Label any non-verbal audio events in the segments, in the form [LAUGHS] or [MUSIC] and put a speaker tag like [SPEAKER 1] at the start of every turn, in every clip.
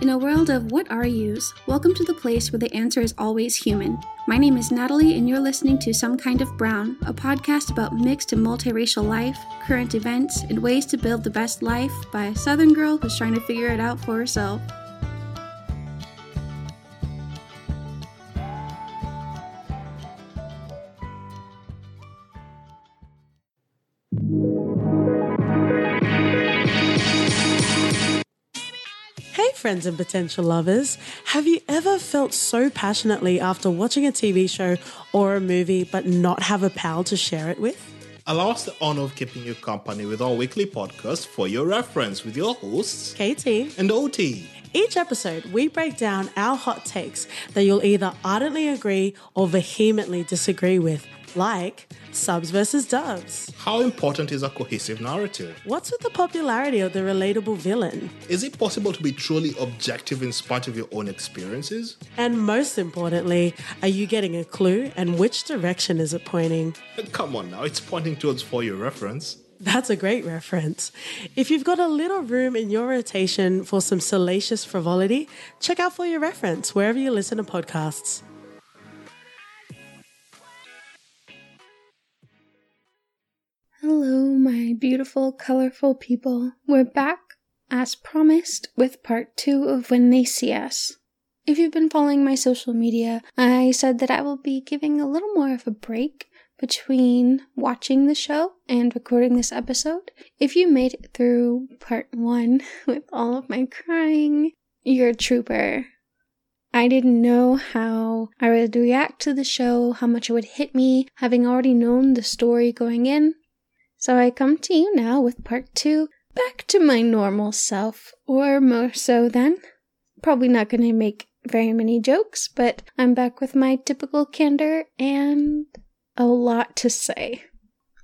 [SPEAKER 1] In a world of what are yous, welcome to the place where the answer is always human. My name is Natalie, and you're listening to Some Kind of Brown, a podcast about mixed and multiracial life, current events, and ways to build the best life by a Southern girl who's trying to figure it out for herself.
[SPEAKER 2] Friends and potential lovers. Have you ever felt so passionately after watching a TV show or a movie but not have a pal to share it with?
[SPEAKER 3] Allow us the honor of keeping you company with our weekly podcast for your reference with your hosts,
[SPEAKER 2] KT
[SPEAKER 3] and OT.
[SPEAKER 2] Each episode, we break down our hot takes that you'll either ardently agree or vehemently disagree with like subs versus dubs.
[SPEAKER 3] How important is a cohesive narrative?
[SPEAKER 2] What's with the popularity of the relatable villain?
[SPEAKER 3] Is it possible to be truly objective in spite of your own experiences?
[SPEAKER 2] And most importantly, are you getting a clue and which direction is it pointing?
[SPEAKER 3] Come on now, it's pointing towards for your reference.
[SPEAKER 2] That's a great reference. If you've got a little room in your rotation for some salacious frivolity, check out For Your Reference wherever you listen to podcasts.
[SPEAKER 1] Hello, my beautiful, colorful people. We're back, as promised, with part two of When They See Us. If you've been following my social media, I said that I will be giving a little more of a break between watching the show and recording this episode. If you made it through part one [LAUGHS] with all of my crying, you're a trooper. I didn't know how I would react to the show, how much it would hit me, having already known the story going in. So I come to you now with part two, back to my normal self, or more so than. Probably not going to make very many jokes, but I'm back with my typical candor and a lot to say.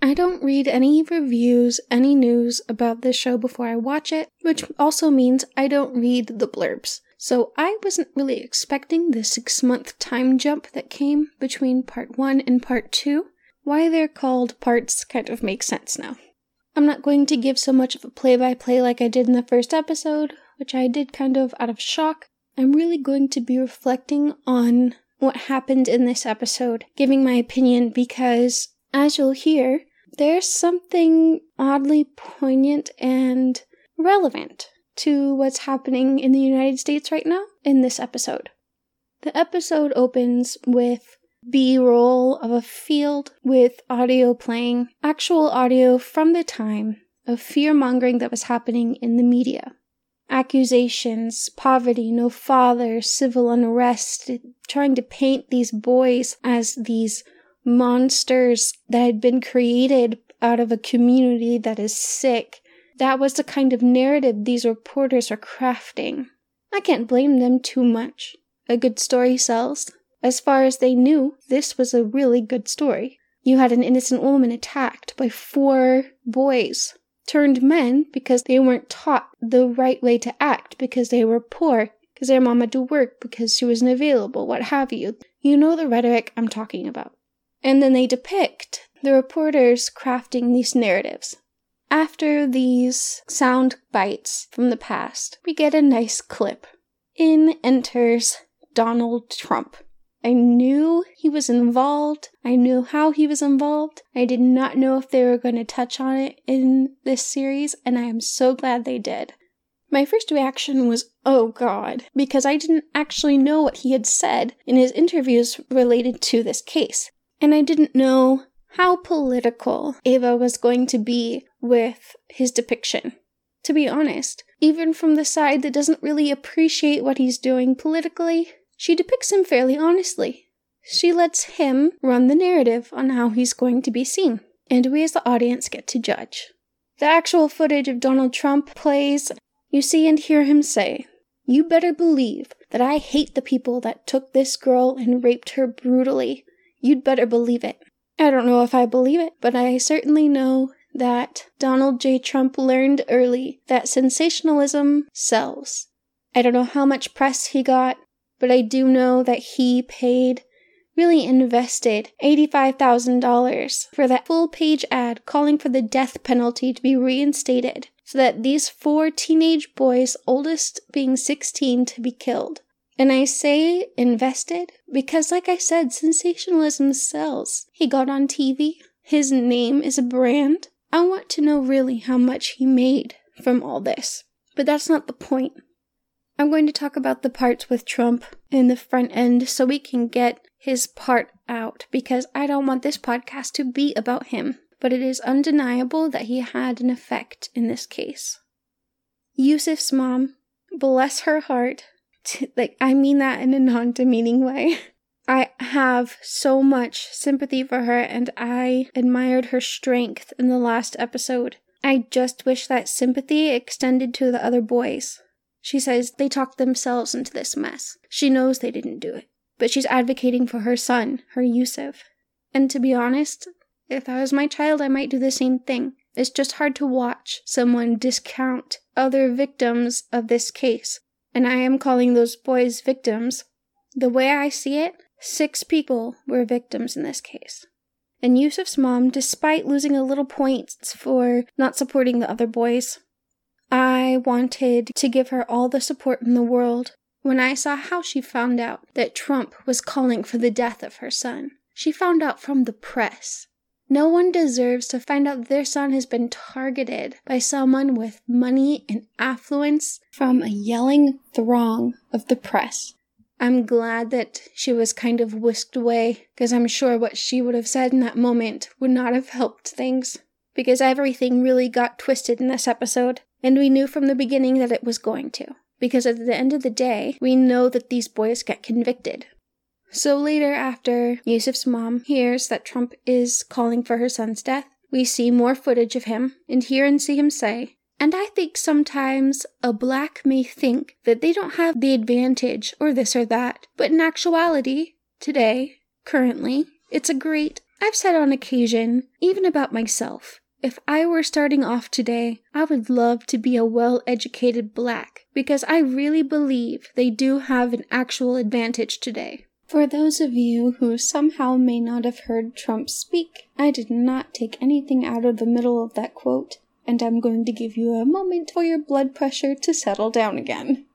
[SPEAKER 1] I don't read any reviews, any news about this show before I watch it, which also means I don't read the blurbs. So I wasn't really expecting the six month time jump that came between part one and part two. Why they're called parts kind of makes sense now. I'm not going to give so much of a play by play like I did in the first episode, which I did kind of out of shock. I'm really going to be reflecting on what happened in this episode, giving my opinion because, as you'll hear, there's something oddly poignant and relevant to what's happening in the United States right now in this episode. The episode opens with B roll of a field with audio playing, actual audio from the time of fear mongering that was happening in the media. Accusations, poverty, no father, civil unrest, trying to paint these boys as these monsters that had been created out of a community that is sick. That was the kind of narrative these reporters are crafting. I can't blame them too much. A good story sells. As far as they knew, this was a really good story. You had an innocent woman attacked by four boys, turned men because they weren't taught the right way to act because they were poor, because their mom had to work, because she wasn't available, what have you. You know the rhetoric I'm talking about. And then they depict the reporters crafting these narratives. After these sound bites from the past, we get a nice clip. In enters Donald Trump. I knew he was involved. I knew how he was involved. I did not know if they were going to touch on it in this series, and I am so glad they did. My first reaction was, oh god, because I didn't actually know what he had said in his interviews related to this case. And I didn't know how political Ava was going to be with his depiction. To be honest, even from the side that doesn't really appreciate what he's doing politically, she depicts him fairly honestly. She lets him run the narrative on how he's going to be seen, and we as the audience get to judge. The actual footage of Donald Trump plays, you see and hear him say, You better believe that I hate the people that took this girl and raped her brutally. You'd better believe it. I don't know if I believe it, but I certainly know that Donald J. Trump learned early that sensationalism sells. I don't know how much press he got, but I do know that he paid, really invested $85,000 for that full page ad calling for the death penalty to be reinstated so that these four teenage boys, oldest being 16, to be killed. And I say invested because, like I said, sensationalism sells. He got on TV, his name is a brand. I want to know really how much he made from all this. But that's not the point. I'm going to talk about the parts with Trump in the front end so we can get his part out because I don't want this podcast to be about him. But it is undeniable that he had an effect in this case. Yusef's mom, bless her heart, t- [LAUGHS] like I mean that in a non demeaning way. [LAUGHS] I have so much sympathy for her and I admired her strength in the last episode. I just wish that sympathy extended to the other boys. She says they talked themselves into this mess. She knows they didn't do it, but she's advocating for her son, her Yusef. And to be honest, if I was my child, I might do the same thing. It's just hard to watch someone discount other victims of this case. And I am calling those boys victims. The way I see it, six people were victims in this case. And Yusef's mom, despite losing a little points for not supporting the other boys, I wanted to give her all the support in the world when I saw how she found out that Trump was calling for the death of her son. She found out from the press. No one deserves to find out their son has been targeted by someone with money and affluence from a yelling throng of the press. I'm glad that she was kind of whisked away, because I'm sure what she would have said in that moment would not have helped things. Because everything really got twisted in this episode. And we knew from the beginning that it was going to. Because at the end of the day, we know that these boys get convicted. So later, after Yusef's mom hears that Trump is calling for her son's death, we see more footage of him and hear and see him say, and I think sometimes a black may think that they don't have the advantage or this or that, but in actuality, today, currently, it's a great, I've said on occasion, even about myself, if I were starting off today, I would love to be a well educated black because I really believe they do have an actual advantage today. For those of you who somehow may not have heard Trump speak, I did not take anything out of the middle of that quote, and I'm going to give you a moment for your blood pressure to settle down again.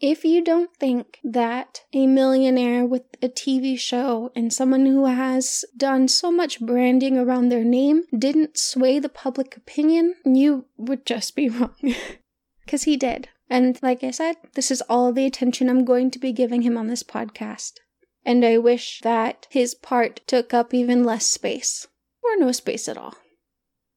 [SPEAKER 1] If you don't think that a millionaire with a TV show and someone who has done so much branding around their name didn't sway the public opinion, you would just be [LAUGHS] wrong. Because he did. And like I said, this is all the attention I'm going to be giving him on this podcast. And I wish that his part took up even less space, or no space at all.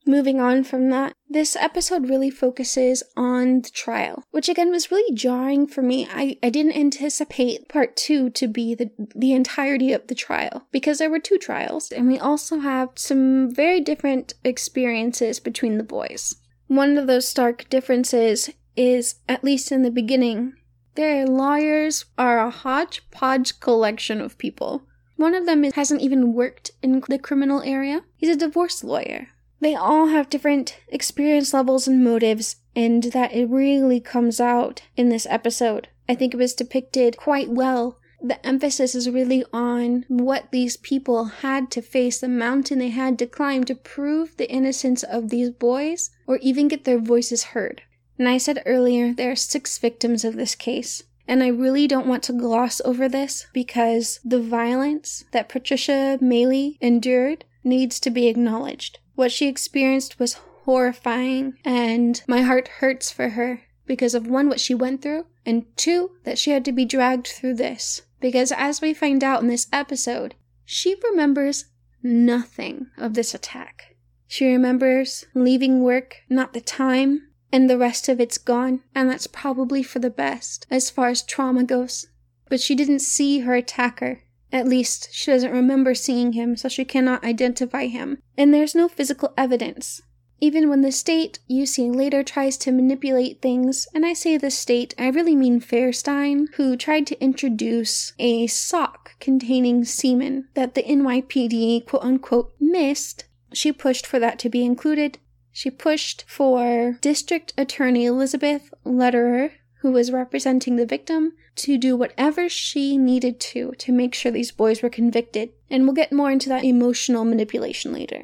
[SPEAKER 1] Moving on from that, this episode really focuses on the trial, which again was really jarring for me. I, I didn't anticipate part two to be the, the entirety of the trial because there were two trials, and we also have some very different experiences between the boys. One of those stark differences is, at least in the beginning, their lawyers are a hodgepodge collection of people. One of them is, hasn't even worked in the criminal area. He's a divorce lawyer they all have different experience levels and motives, and that it really comes out in this episode. I think it was depicted quite well. The emphasis is really on what these people had to face, the mountain they had to climb to prove the innocence of these boys or even get their voices heard. And I said earlier, there are six victims of this case. And I really don't want to gloss over this because the violence that Patricia Meili endured needs to be acknowledged. What she experienced was horrifying, and my heart hurts for her because of one, what she went through, and two, that she had to be dragged through this. Because as we find out in this episode, she remembers nothing of this attack. She remembers leaving work, not the time, and the rest of it's gone, and that's probably for the best as far as trauma goes. But she didn't see her attacker. At least, she doesn't remember seeing him, so she cannot identify him. And there's no physical evidence. Even when the state, you see later, tries to manipulate things, and I say the state, I really mean Fairstein, who tried to introduce a sock containing semen that the NYPD quote unquote missed. She pushed for that to be included. She pushed for District Attorney Elizabeth Lederer, who was representing the victim, to do whatever she needed to to make sure these boys were convicted. And we'll get more into that emotional manipulation later.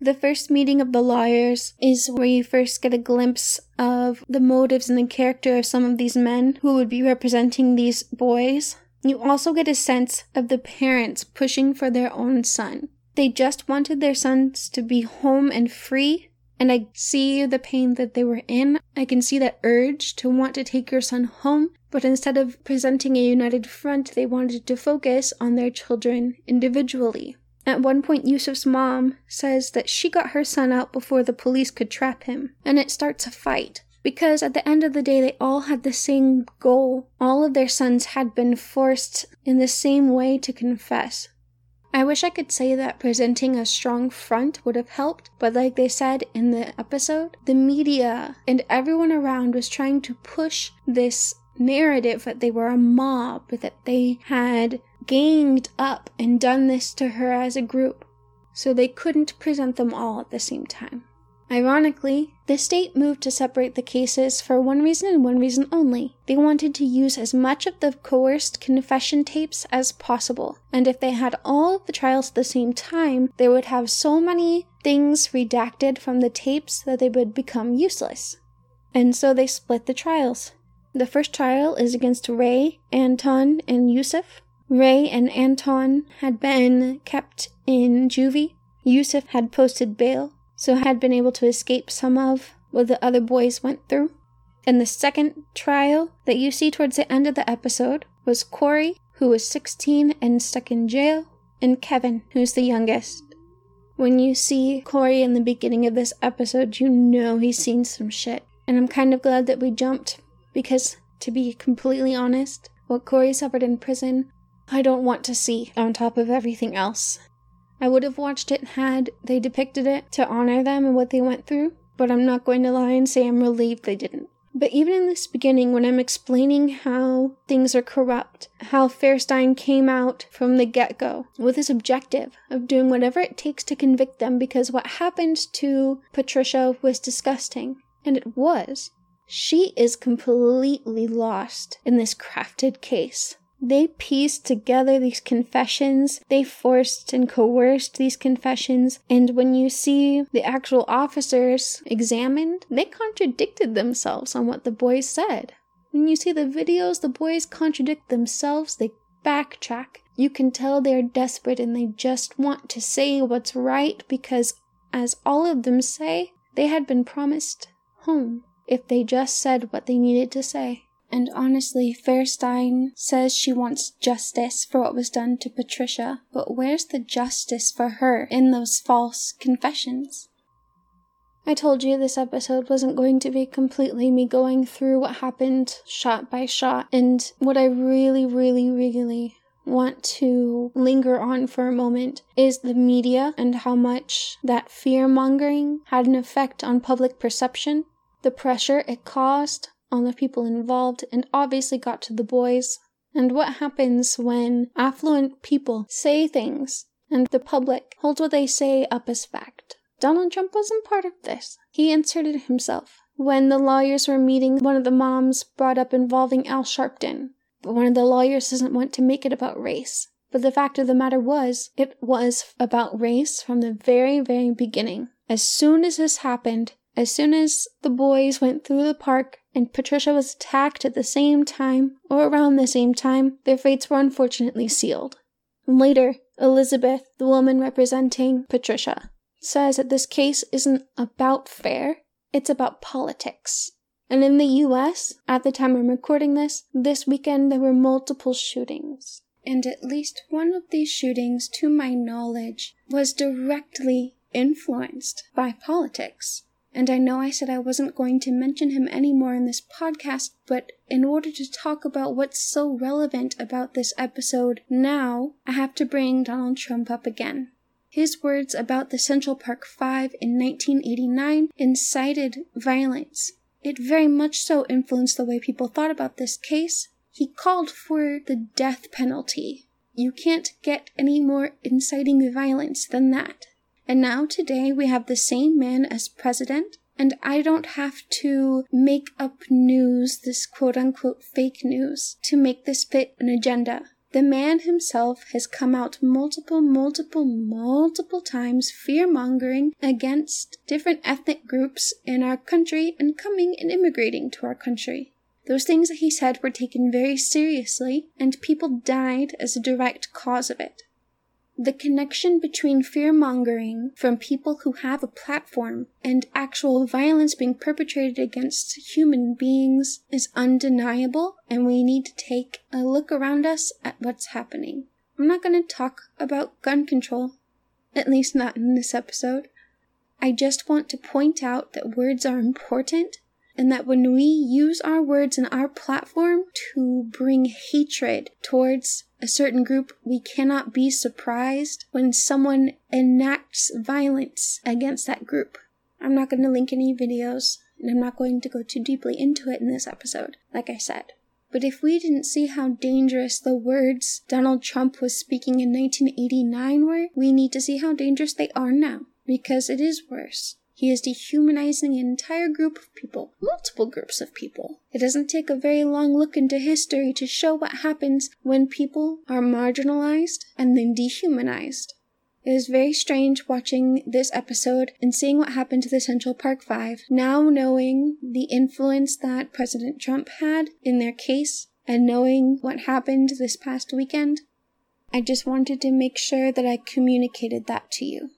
[SPEAKER 1] The first meeting of the lawyers is where you first get a glimpse of the motives and the character of some of these men who would be representing these boys. You also get a sense of the parents pushing for their own son. They just wanted their sons to be home and free, and I see the pain that they were in. I can see that urge to want to take your son home, but instead of presenting a united front, they wanted to focus on their children individually. At one point, Yusef's mom says that she got her son out before the police could trap him, and it starts a fight. Because at the end of the day, they all had the same goal. All of their sons had been forced in the same way to confess. I wish I could say that presenting a strong front would have helped, but like they said in the episode, the media and everyone around was trying to push this narrative that they were a mob, that they had ganged up and done this to her as a group, so they couldn't present them all at the same time. Ironically, the state moved to separate the cases for one reason and one reason only. They wanted to use as much of the coerced confession tapes as possible, and if they had all of the trials at the same time, they would have so many things redacted from the tapes that they would become useless. And so they split the trials. The first trial is against Ray, Anton, and Yusef. Ray and Anton had been kept in juvie. Yusef had posted bail, so had been able to escape some of what the other boys went through. And the second trial that you see towards the end of the episode was Korey, who was 16 and stuck in jail, and Kevin, who's the youngest. When you see Korey in the beginning of this episode, you know he's seen some shit. And I'm kind of glad that we jumped because, to be completely honest, what Korey suffered in prison I don't want to see on top of everything else. I would have watched it had they depicted it to honor them and what they went through, but I'm not going to lie and say I'm relieved they didn't. But even in this beginning, when I'm explaining how things are corrupt, how Fairstein came out from the get go with his objective of doing whatever it takes to convict them because what happened to Patricia was disgusting, and it was. She is completely lost in this crafted case. They pieced together these confessions, they forced and coerced these confessions, and when you see the actual officers examined, they contradicted themselves on what the boys said. When you see the videos, the boys contradict themselves, they backtrack. You can tell they're desperate and they just want to say what's right because, as all of them say, they had been promised home if they just said what they needed to say. And honestly, Fairstein says she wants justice for what was done to Patricia, but where's the justice for her in those false confessions? I told you this episode wasn't going to be completely me going through what happened shot by shot, and what I really, really, really want to linger on for a moment is the media and how much that fear mongering had an effect on public perception, the pressure it caused on the people involved and obviously got to the boys. And what happens when affluent people say things and the public holds what they say up as fact? Donald Trump wasn't part of this. He inserted himself. When the lawyers were meeting, one of the moms brought up involving Al Sharpton, but one of the lawyers doesn't want to make it about race. But the fact of the matter was, it was about race from the very, very beginning. As soon as this happened, as soon as the boys went through the park and Patricia was attacked at the same time, or around the same time, their fates were unfortunately sealed. Later, Elizabeth, the woman representing Patricia, says that this case isn't about fair, it's about politics. And in the US, at the time I'm recording this, this weekend there were multiple shootings. And at least one of these shootings, to my knowledge, was directly influenced by politics. And I know I said I wasn't going to mention him anymore in this podcast, but in order to talk about what's so relevant about this episode now, I have to bring Donald Trump up again. His words about the Central Park Five in 1989 incited violence. It very much so influenced the way people thought about this case. He called for the death penalty. You can't get any more inciting violence than that. And now today we have the same man as president, and I don't have to make up news, this quote unquote fake news, to make this fit an agenda. The man himself has come out multiple, multiple, multiple times fear mongering against different ethnic groups in our country and coming and immigrating to our country. Those things that he said were taken very seriously, and people died as a direct cause of it. The connection between fear mongering from people who have a platform and actual violence being perpetrated against human beings is undeniable, and we need to take a look around us at what's happening. I'm not going to talk about gun control, at least not in this episode. I just want to point out that words are important and that when we use our words and our platform to bring hatred towards a certain group, we cannot be surprised when someone enacts violence against that group. I'm not going to link any videos, and I'm not going to go too deeply into it in this episode, like I said. But if we didn't see how dangerous the words Donald Trump was speaking in 1989 were, we need to see how dangerous they are now, because it is worse. He is dehumanizing an entire group of people, multiple groups of people. It doesn't take a very long look into history to show what happens when people are marginalized and then dehumanized. It is very strange watching this episode and seeing what happened to the Central Park Five, now knowing the influence that President Trump had in their case and knowing what happened this past weekend. I just wanted to make sure that I communicated that to you.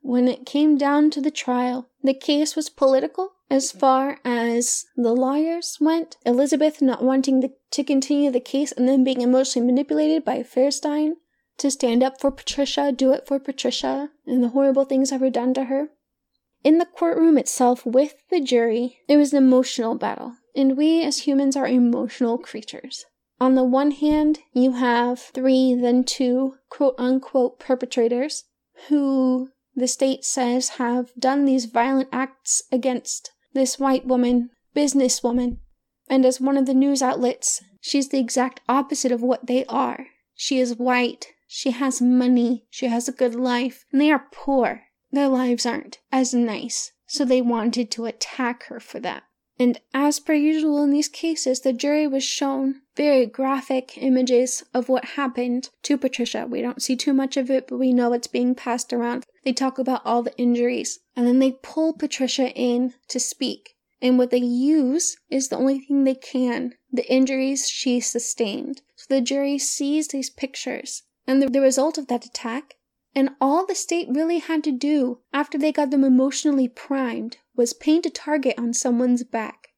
[SPEAKER 1] When it came down to the trial, the case was political as far as the lawyers went. Elizabeth not wanting the, to continue the case and then being emotionally manipulated by Fairstein to stand up for Patricia, do it for Patricia, and the horrible things that were done to her. In the courtroom itself with the jury, it was an emotional battle, and we as humans are emotional creatures. On the one hand, you have three, then two quote unquote perpetrators who the state says have done these violent acts against this white woman, businesswoman. And as one of the news outlets, she's the exact opposite of what they are. She is white, she has money, she has a good life, and they are poor. Their lives aren't as nice, so they wanted to attack her for that. And as per usual in these cases, the jury was shown very graphic images of what happened to Patricia. We don't see too much of it, but we know it's being passed around. They talk about all the injuries, and then they pull Patricia in to speak. And what they use is the only thing they can the injuries she sustained. So the jury sees these pictures and the, the result of that attack and all the state really had to do after they got them emotionally primed was paint a target on someone's back.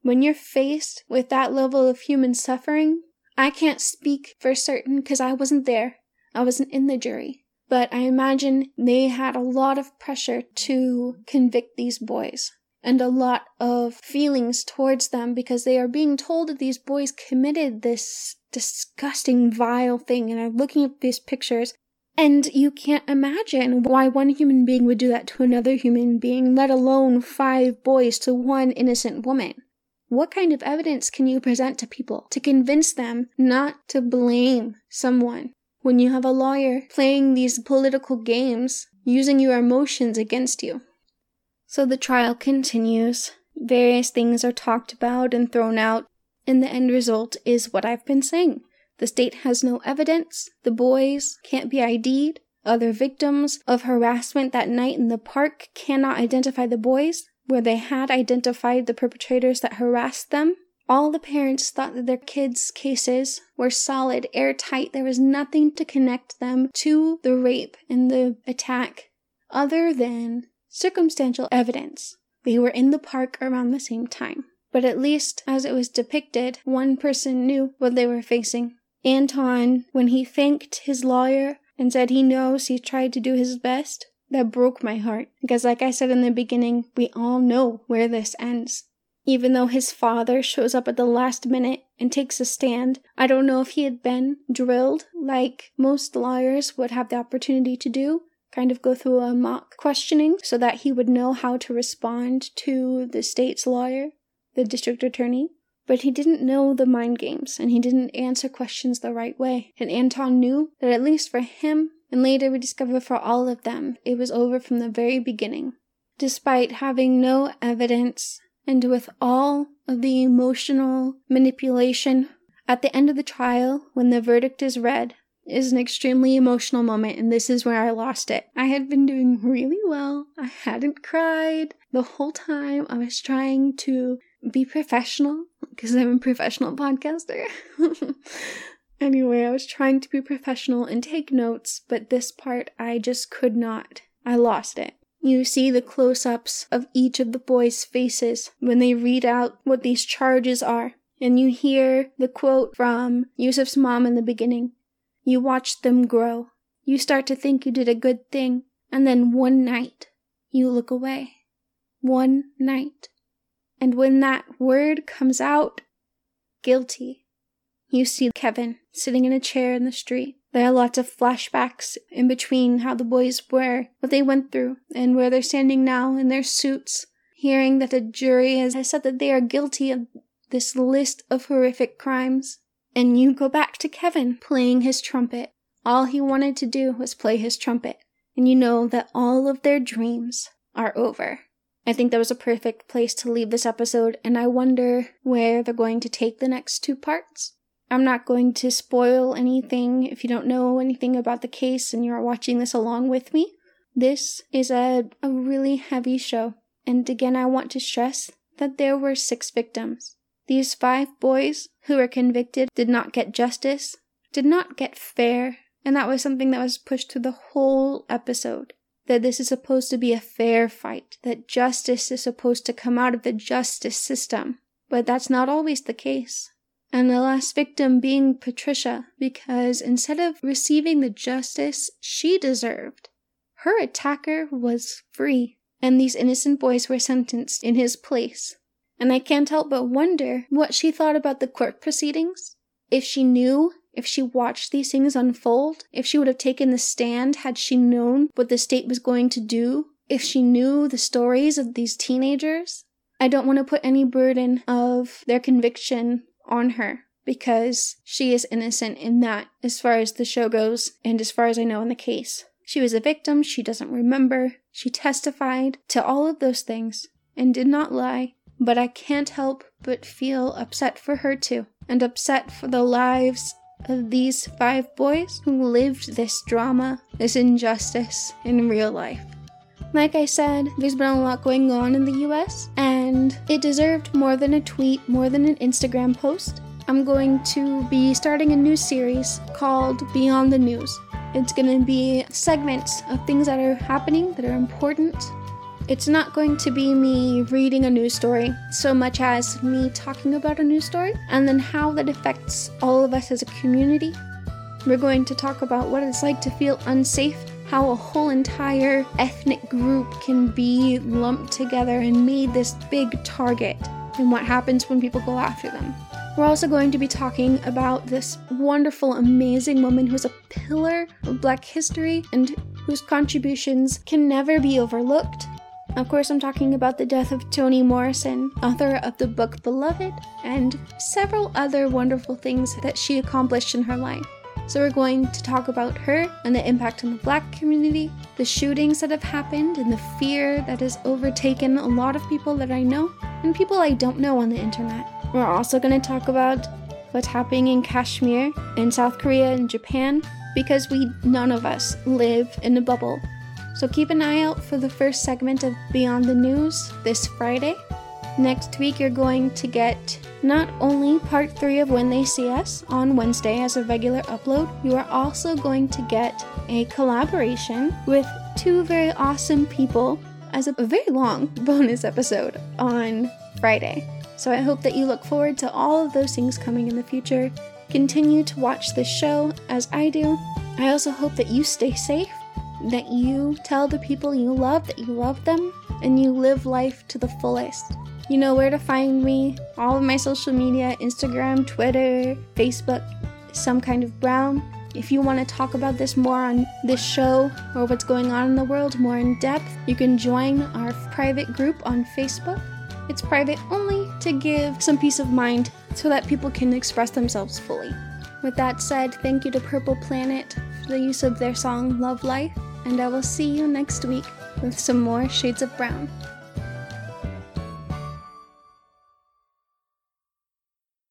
[SPEAKER 1] When you're faced with that level of human suffering, I can't speak for certain because I wasn't there. I wasn't in the jury. But I imagine they had a lot of pressure to convict these boys and a lot of feelings towards them because they are being told that these boys committed this disgusting, vile thing and are looking at these pictures and you can't imagine why one human being would do that to another human being, let alone five boys to one innocent woman. What kind of evidence can you present to people to convince them not to blame someone when you have a lawyer playing these political games, using your emotions against you? So the trial continues. Various things are talked about and thrown out, and the end result is what I've been saying. The state has no evidence. The boys can't be ID'd. Other victims of harassment that night in the park cannot identify the boys, where they had identified the perpetrators that harassed them. All the parents thought that their kids' cases were solid, airtight. There was nothing to connect them to the rape and the attack other than circumstantial evidence. They were in the park around the same time. But at least, as it was depicted, one person knew what they were facing. Anton, when he thanked his lawyer and said he knows he tried to do his best, that broke my heart. Because, like I said in the beginning, we all know where this ends. Even though his father shows up at the last minute and takes a stand, I don't know if he had been drilled like most lawyers would have the opportunity to do. Kind of go through a mock questioning so that he would know how to respond to the state's lawyer, the district attorney. But he didn't know the mind games, and he didn't answer questions the right way. And Anton knew that at least for him, and later we discover for all of them, it was over from the very beginning. Despite having no evidence, and with all of the emotional manipulation, At the end of the trial, when the verdict is read, is an extremely emotional moment, and this is where I lost it. I had been doing really well. I hadn't cried the whole time. I was trying to be professional because I'm a professional podcaster. [LAUGHS] anyway, I was trying to be professional and take notes, but this part I just could not. I lost it. You see the close ups of each of the boys' faces when they read out what these charges are. And you hear the quote from Yusef's mom in the beginning you watch them grow. You start to think you did a good thing, and then one night, you look away. One night. And when that word comes out, guilty, you see Kevin sitting in a chair in the street. There are lots of flashbacks in between how the boys were, what they went through, and where they're standing now in their suits, hearing that a jury has said that they are guilty of this list of horrific crimes. And you go back to Kevin playing his trumpet. All he wanted to do was play his trumpet. And you know that all of their dreams are over. I think that was a perfect place to leave this episode, and I wonder where they're going to take the next two parts. I'm not going to spoil anything if you don't know anything about the case and you're watching this along with me. This is a, a really heavy show, and again, I want to stress that there were six victims. These five boys who were convicted did not get justice, did not get fair, and that was something that was pushed through the whole episode. That this is supposed to be a fair fight, that justice is supposed to come out of the justice system. But that's not always the case. And the last victim being Patricia, because instead of receiving the justice she deserved, her attacker was free, and these innocent boys were sentenced in his place and I can't help but wonder what she thought about the court proceedings. If she knew, if she watched these things unfold, if she would have taken the stand had she known what the state was going to do, if she knew the stories of these teenagers. I don't want to put any burden of their conviction on her because she is innocent in that, as far as the show goes, and as far as I know in the case. She was a victim, she doesn't remember, she testified to all of those things and did not lie, but I can't help but feel upset for her too, and upset for the lives of these five boys who lived this drama, this injustice in real life. Like I said, there's been a lot going on in the US, and it deserved more than a tweet, more than an Instagram post. I'm going to be starting a new series called Beyond the News. It's going to be segments of things that are happening that are important it's not going to be me reading a news story so much as me talking about a news story and then how that affects all of us as a community. We're going to talk about what it's like to feel unsafe, how a whole entire ethnic group can be lumped together and made this big target, and what happens when people go after them. We're also going to be talking about this wonderful, amazing woman who's a pillar of Black history and whose contributions can never be overlooked of course, I'm talking about the death of Toni Morrison, author of the book Beloved, and several other wonderful things that she accomplished in her life. So, we're going to talk about her and the impact on the black community, the shootings that have happened, and the fear that has overtaken a lot of people that I know and people I don't know on the internet. We're also going to talk about what's happening in Kashmir, in South Korea, and Japan, because we, none of us, live in a bubble so keep an eye out for the first segment of Beyond the News this Friday. Next week, you're going to get not only part three of When They See Us on Wednesday as a regular upload, you are also going to get a collaboration with two very awesome people as a very long [LAUGHS] bonus episode on Friday. So I hope that you look forward to all of those things coming in the future. Continue to watch this show as I do. I also hope that you stay safe that you tell the people you love that you love them and you live life to the fullest. You know where to find me. All of my social media Instagram, Twitter, Facebook, some kind of brown. If you want to talk about this more on this show or what's going on in the world more in depth, you can join our private group on Facebook. It's private only to give some peace of mind so that people can express themselves fully. With that said, thank you to Purple Planet for the use of their song Love Life and I will see you next week with some more Shades of Brown.